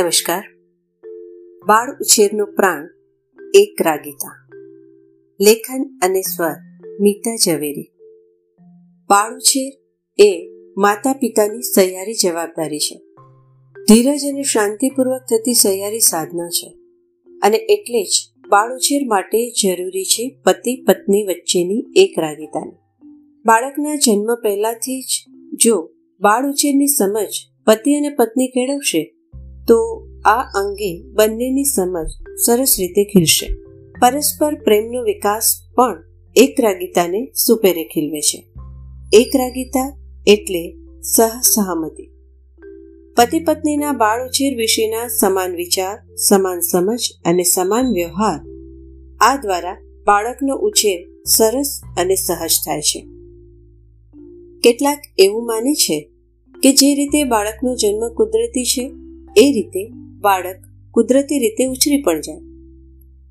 નમસ્કાર. બાળ ઉછેરનો પ્રાણ, એક રાગીતા. લેખન અને સ્વર, મીતા ઝવેરી. બાળ ઉછેર એ માતા પિતાની સહિયારી જવાબદારી છે. ધીરજ અને શાંતિપૂર્વક થતી સહિયારી સાધના છે. અને એટલે જ બાળ ઉછેર માટે જરૂરી છે પતિ, પત્ની વચ્ચેની એક રાગીતાની. બાળકના જન્મ પહેલાથી જ જો બાળ ઉછેરની સમજ પતિ અને પત્ની કેળવશે તો આ અંગે બંનેની સમજ સરસ રીતે ખીલશે. પરસ્પર પ્રેમનો વિકાસ પણ એક રાગીતાને સુપેરે ખીલવે છે. એક રાગીતા એટલે સહસહમતિ. પતિ પત્નીના બાળ ઉછેર વિશેના સમાન વિચાર, સમાન સમજ અને સમાન વ્યવહાર આ દ્વારા બાળકનો ઉછેર સરસ અને સહજ થાય છે. કેટલાક એવું માને છે કે જે રીતે બાળકનો જન્મ કુદરતી છે એ રીતે બાળક કુદરતી રીતે ઉછરી પણ જાય.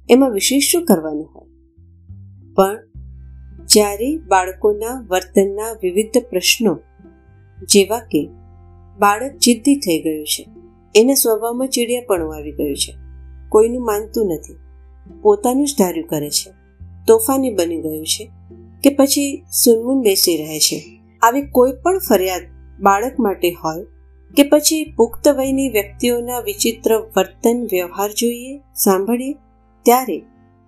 એમાં વિશેષ શું કરવાનું હોય? પણ જ્યારે બાળકોના વર્તનના વિવિધ પ્રશ્નો, જેવા કે બાળક જિદ્દી થઈ ગયું છે, એના સ્વભાવમાં ચીડિયાપણું આવી ગયું છે, કોઈનું માનતું નથી, પોતાનું જ ધાર્યું કરે છે, તોફાની બની ગયું છે, કે પછી સુનમુન બેસી રહે છે. આવી કોઈ પણ ફરિયાદ બાળક માટે હોય કે પછી પુખ્ત વયની વ્યક્તિઓના વિચિત્ર વર્તન વ્યવહાર જોઈએ? સાંભળીએ. ત્યારે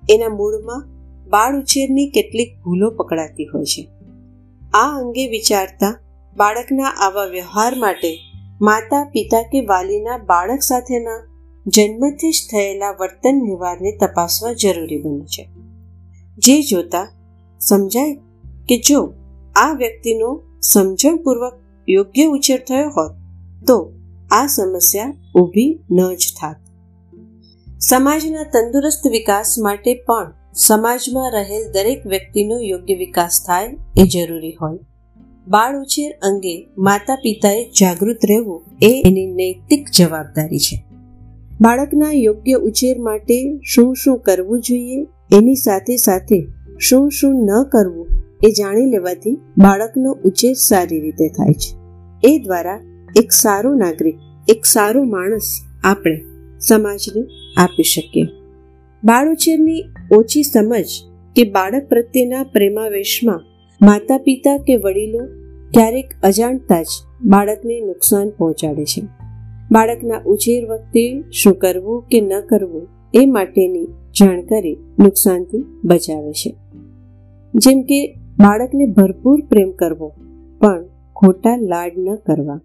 એના મૂળમાં બાળ ઉછેરની કેટલીક ભૂલો પકડાતી હોય છે. આ અંગે વિચારતા બાળકના આવા વ્યવહાર માટે માતા, પિતા કે વાલીના બાળક સાથેના જન્મથી જ થયેલા વર્તન વ્યવહારને તપાસવા જરૂરી બને છે. જે જોતા સમજાય કે જો આ વ્યક્તિનો સમજણપૂર્વક યોગ્ય ઉછેર થયો હોત તો આ સમસ્યા ઊભી ન જ થાત. સમાજના તંદુરસ્ત વિકાસ માટે પણ સમાજમાં રહેલ દરેક વ્યક્તિનો યોગ્ય વિકાસ થાય એ જરૂરી હોય. બાળ ઉછેર અંગે માતા પિતાએ જાગૃત રહેવું એ એની નૈતિક જવાબદારી છે. બાળકના યોગ્ય ઉછેર માટે શું શું કરવું જોઈએ, એની સાથે સાથે શું શું ન કરવું એ જાણી લેવાથી બાળકનો ઉછેર સારી રીતે થાય છે. એ દ્વારા એક સારો નાગરિક, એક સારો માણસ આપણે સમાજને આપી શકીએ. બાળ ઓછી સમજ કે બાળક પ્રત્યેના પ્રેમાવેશમાં માતા પિતા કે વડીલો ક્યારેક અજાણતા જ બાળકને નુકસાન પહોંચાડે છે. બાળકના ઉછેર વખતે શું કરવું કે ન કરવું એ માટેની જાણકારી નુકસાનથી બચાવે છે. જેમ કે બાળકને ભરપૂર પ્રેમ કરવો, પણ ખોટા લાડ ન કરવા.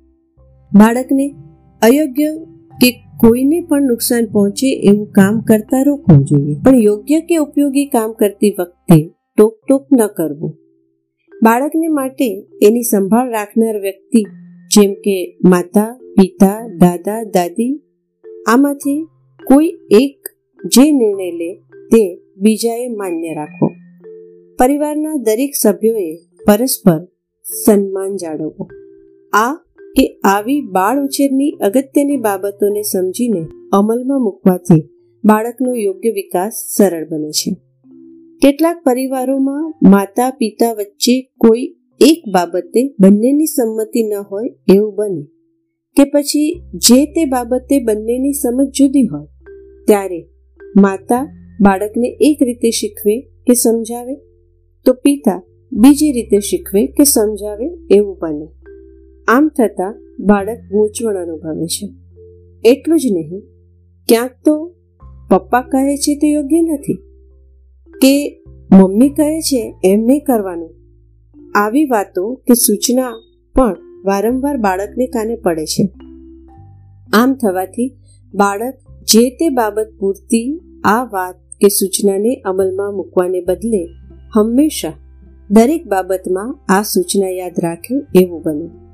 બાળકને અયોગ્ય કે કોઈને પણ નુકસાન પહોંચે એવું કામ કરતા રોકવું જોઈએ. પણ યોગ્ય કે ઉપયોગી કામ કરતી વખતે ટોક ટોક ન કરવું. બાળકને માટે એની સંભાળ રાખનાર વ્યક્તિ જેમ કે માતા, પિતા, દાદા, દાદી, આમાંથી કોઈ એક જે નિર્ણય લે તે બીજાએ માન્ય રાખવો. પરિવારના દરેક સભ્યોએ પરસ્પર સન્માન જાળવવો. આ કે આવી બાળ ઉછેરની અગત્યની બાબતોને સમજીને અમલમાં મૂકવાથી બાળકનો યોગ્ય વિકાસ સરળ બને છે. કેટલાક પરિવારોમાં માતા પિતા વચ્ચે કોઈ એક બાબતે બંનેની સંમતિ ન હોય એવું બને કે પછી જે તે બાબતે બંનેની સમજ જુદી હોય, ત્યારે માતા બાળકને એક રીતે શીખવે કે સમજાવે, તો પિતા બીજી રીતે શીખવે કે સમજાવે એવું બને. આમ થતાં બાળક ગૂંચવણ અનુભવે છે. એટલું જ નહીં, ક્યાંક તો પપ્પા કહે છે તે યોગ્ય નથી, કે મમ્મી કહે છે એમ નહીં કરવાનું. આવી વાતો કે સૂચના પણ વારંવાર બાળકને કાને પડે છે. આમ થવાથી બાળક જે તે બાબત પૂરતી આ વાત કે સૂચનાને અમલમાં મૂકવાને બદલે હંમેશા દરેક બાબતમાં આ સૂચના યાદ રાખે એવું બને.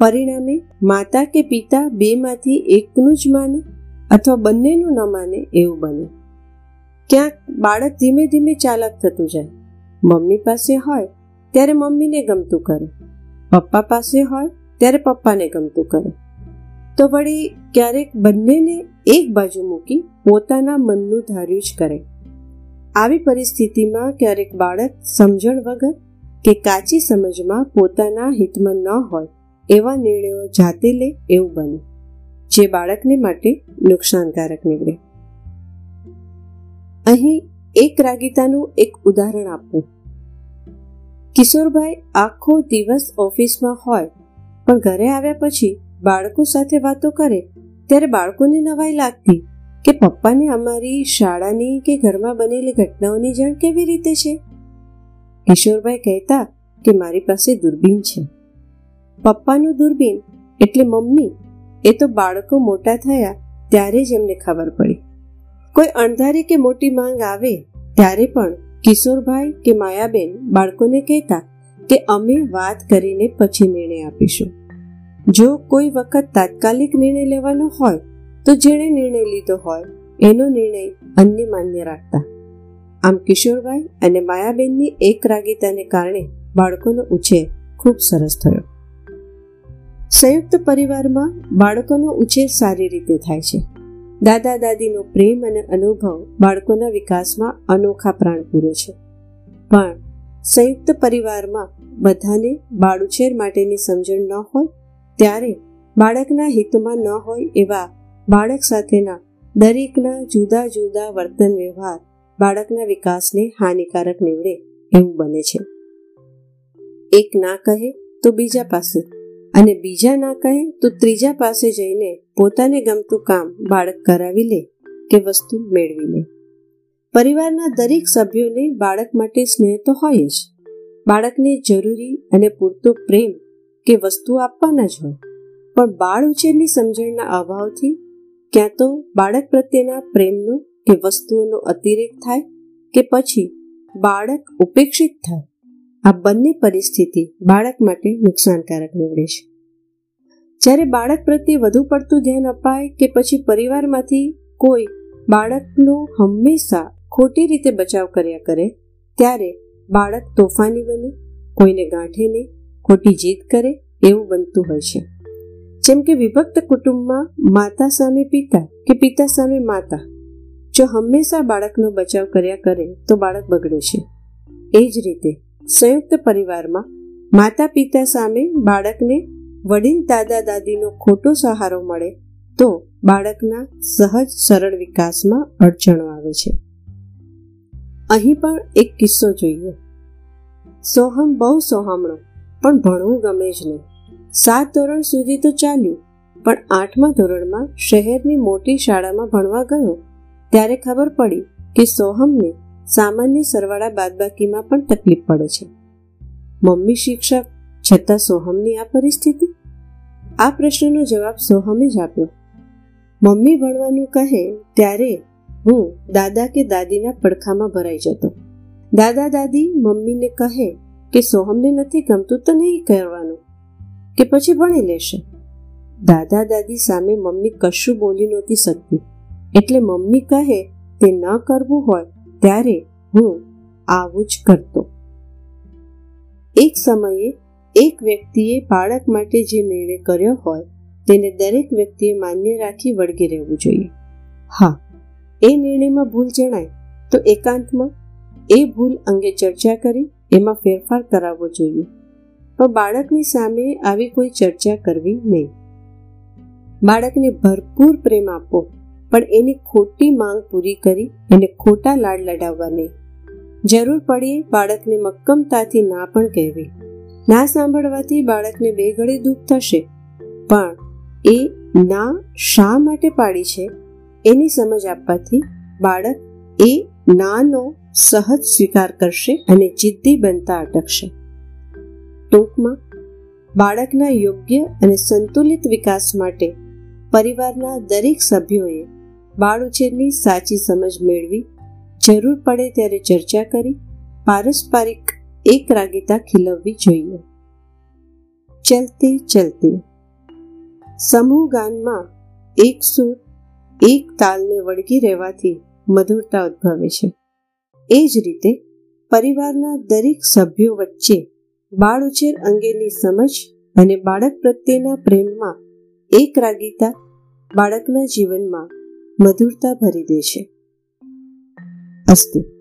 પરિણામે માતા કે પિતા બેમાંથી એકનું જ માને અથવા બંનેનું ન માને એવું બને. ક્યાંક બાળક ધીમે ધીમે ચાલક થતું જાય. મમ્મી પાસે હોય ત્યારે મમ્મીને ગમતું કરે. પપ્પા પાસે હોય ત્યારે પપ્પાને ગમતું કરે. તો વળી ક્યારેક બંનેને એક બાજુ મૂકી પોતાના મનનું ધાર્યું જ કરે. આવી પરિસ્થિતિમાં ક્યારેક બાળક સમજણ વગર કે કાચી સમજમાં પોતાના હિતમાં ન હોય. એવા નિર્ણયો જાતે લે એવું બને, જે બાળકને માટે નુકસાનકારક નીવડે. અહીં એક રાગીતાનું એક ઉદાહરણ આપવું કિશોરભાઈ આખો દિવસ ઓફિસમાં હોય, પણ ઘરે આવ્યા પછી બાળકો સાથે વાતો કરે, ત્યારે બાળકોને નવાઈ લાગતી કે પપ્પાને અમારી શાળાની કે ઘરમાં બનેલી ઘટનાઓની જાણ કેવી રીતે છે? કિશોરભાઈ કહેતા કે મારી પાસે દૂરબીન છે. પપ્પાનું દૂરબીન એટલે મમ્મી, એ તો બાળકો મોટા થયા ત્યારે જ એમને ખબર પડી. કોઈ અણધારી કે મોટી માંગ આવે ત્યારે પણ કિશોરભાઈ કે માયાબેન બાળકોને કહેતા કે અમે વાત કરીને પછી નિર્ણય આપીશું. જો કોઈ વખત તાત્કાલિક નિર્ણય લેવાનો હોય તો જેણે નિર્ણય લીધો હોય, એનો નિર્ણય અન્ય માન્ય રાખતા. આમ કિશોરભાઈ અને માયાબેનની એક રાગીતાને કારણે બાળકોનો ઉછેર ખૂબ સરસ થયો. સંયુક્ત પરિવારમાં બાળકોનો ઉછેર સારી રીતે થાય છે. દાદા દાદીનો પ્રેમ અને અનુભવ બાળકોના વિકાસમાં અનોખા પ્રાણ પૂરે છે. પણ સંયુક્ત પરિવારમાં બધાને બાળુછેર માટેની સમજણ ન હોય, ત્યારે બાળકના હિતમાં ન હોય એવા બાળક સાથેના દરેકના જુદા જુદા વર્તન વ્યવહાર બાળકના વિકાસને હાનિકારક નીવડે એવું બને છે. એક ના કહે તો બીજા પાસે અને બીજા ના કહે તો ત્રીજા પાસે જઈને પોતાને ગમતું કામ બાળક કરાવી લે કે વસ્તુ મેળવી લે. પરિવારના દરેક સભ્યોને બાળક માટે સ્નેહ તો હોય જ. બાળકને જરૂરી અને પૂરતો પ્રેમ કે વસ્તુ આપવાના જ હોય. પણ બાળ ઉછેરની સમજણના અભાવથી ક્યાં તો બાળક પ્રત્યેના પ્રેમનો કે વસ્તુઓનો અતિરેક થાય કે પછી બાળક ઉપેક્ષિત થાય. આ બંને પરિસ્થિતિ બાળક માટે નુકસાનકારક નીવડે છે. જ્યારે બાળક પ્રત્યે વધુ પડતું ધ્યાન અપાય કે પછી પરિવારમાંથી કોઈ બાળકનો હંમેશા ખોટી રીતે બચાવ કર્યા કરે, ત્યારે બાળક તોફાની બને, કોઈને ગાંઠે નહીં, ખોટી જીદ કરે એવું બનતું હોય છે. જેમ કે વિભક્ત કુટુંબમાં માતા સામે પિતા કે પિતા સામે માતા, જો હંમેશા બાળકનો બચાવ કર્યા કરે તો બાળક બગડે છે. એ જ રીતે સંયુક્ત પરિવારમાં માતા પિતા સામે બાળકને વડીલ દાદા દાદીનો ખોટો સહારો મળે તો બાળકના સહજ સરળ વિકાસમાં અડચણો આવે છે. અહીં પણ એક કિસ્સો જોઈએ. સોહમ બહુ સોહામણો, પણ ભણવું ગમે જ નહીં. સાત ધોરણ સુધી તો ચાલ્યું, પણ આઠમા ધોરણમાં શહેરની મોટી શાળામાં ભણવા ગયો, ત્યારે ખબર પડી કે સોહમને સામાન્ય સરવાળા બાદબાકીમાં પણ તકલીફ પડે છે. મમ્મી શિક્ષક છતાં સોહમની આ પરિસ્થિતિ? આ પ્રશ્નનો જવાબ સોહમે જ આપ્યો. મમ્મી ભણવાનું કહે ત્યારે હું દાદા કે દાદીના પડખામાં ભરાઈ જતો. દાદા દાદી મમ્મીને કહે કે સોહમને નથી ગમતું તો નહીં કરવાનું, કે પછી ભણી લેશે. દાદા દાદી સામે મમ્મી કશું બોલી નહોતી શકતી. એટલે મમ્મી કહે તે ન કરવું હોય ત્યારે હું આવું જ કરતો. એક સમયે એક વ્યક્તિએ બાળક માટે જે નિર્ણય કર્યો હોય, તેને દરેક વ્યક્તિએ માન્ય રાખી વળગી રહેવું જોઈએ. હા, એ નિર્ણયમાં ભૂલ જણાય તો એકાંતમાં એ ભૂલ અંગે ચર્ચા કરી, એમાં ફેરફાર કરાવવો જોઈએ. પણ બાળકની સામે આવી કોઈ ચર્ચા કરવી નહીં. બાળકને ભરપૂર પ્રેમ આપો. પણ એની ખોટી માંગ પૂરી કરી એને ખોટા લાડ લડાવવા નહીં જરૂર પડીએ બાળકને મક્કમતાથી ના પણ કહેવી. ના સાંભળવાથી બાળકને બે ઘડી દુઃખ થશે. પણ એ ના શા માટે પાડી છે? એની સમજ આપવાથી બાળક એ નાનો સહજ સ્વીકાર કરશે અને જિદ્દી બનતા અટકશે. ટૂંકમાં, બાળકના યોગ્ય અને સંતુલિત વિકાસ માટે પરિવારના દરેક સભ્યોએ બાળ ઉછેરની સાચી સમજ મેળવી, જરૂર પડે ત્યારે ચર્ચા કરી, પારસ્પરિક એક રાગીતા ખીલવવી જોઈએ. ચલતે ચલતે. સમૂહ ગાનમાં એક સુર, એક તાલને વળગી રહેવાથી મધુરતા ઉદ્ભવે છે. એ જ રીતે પરિવારના દરેક સભ્યો વચ્ચે બાળ ઉછેર અંગેની સમજ અને બાળક પ્રત્યેના પ્રેમમાં એક રાગીતા બાળકના જીવનમાં મધુરતા ભરી દે છે અસ્તુ.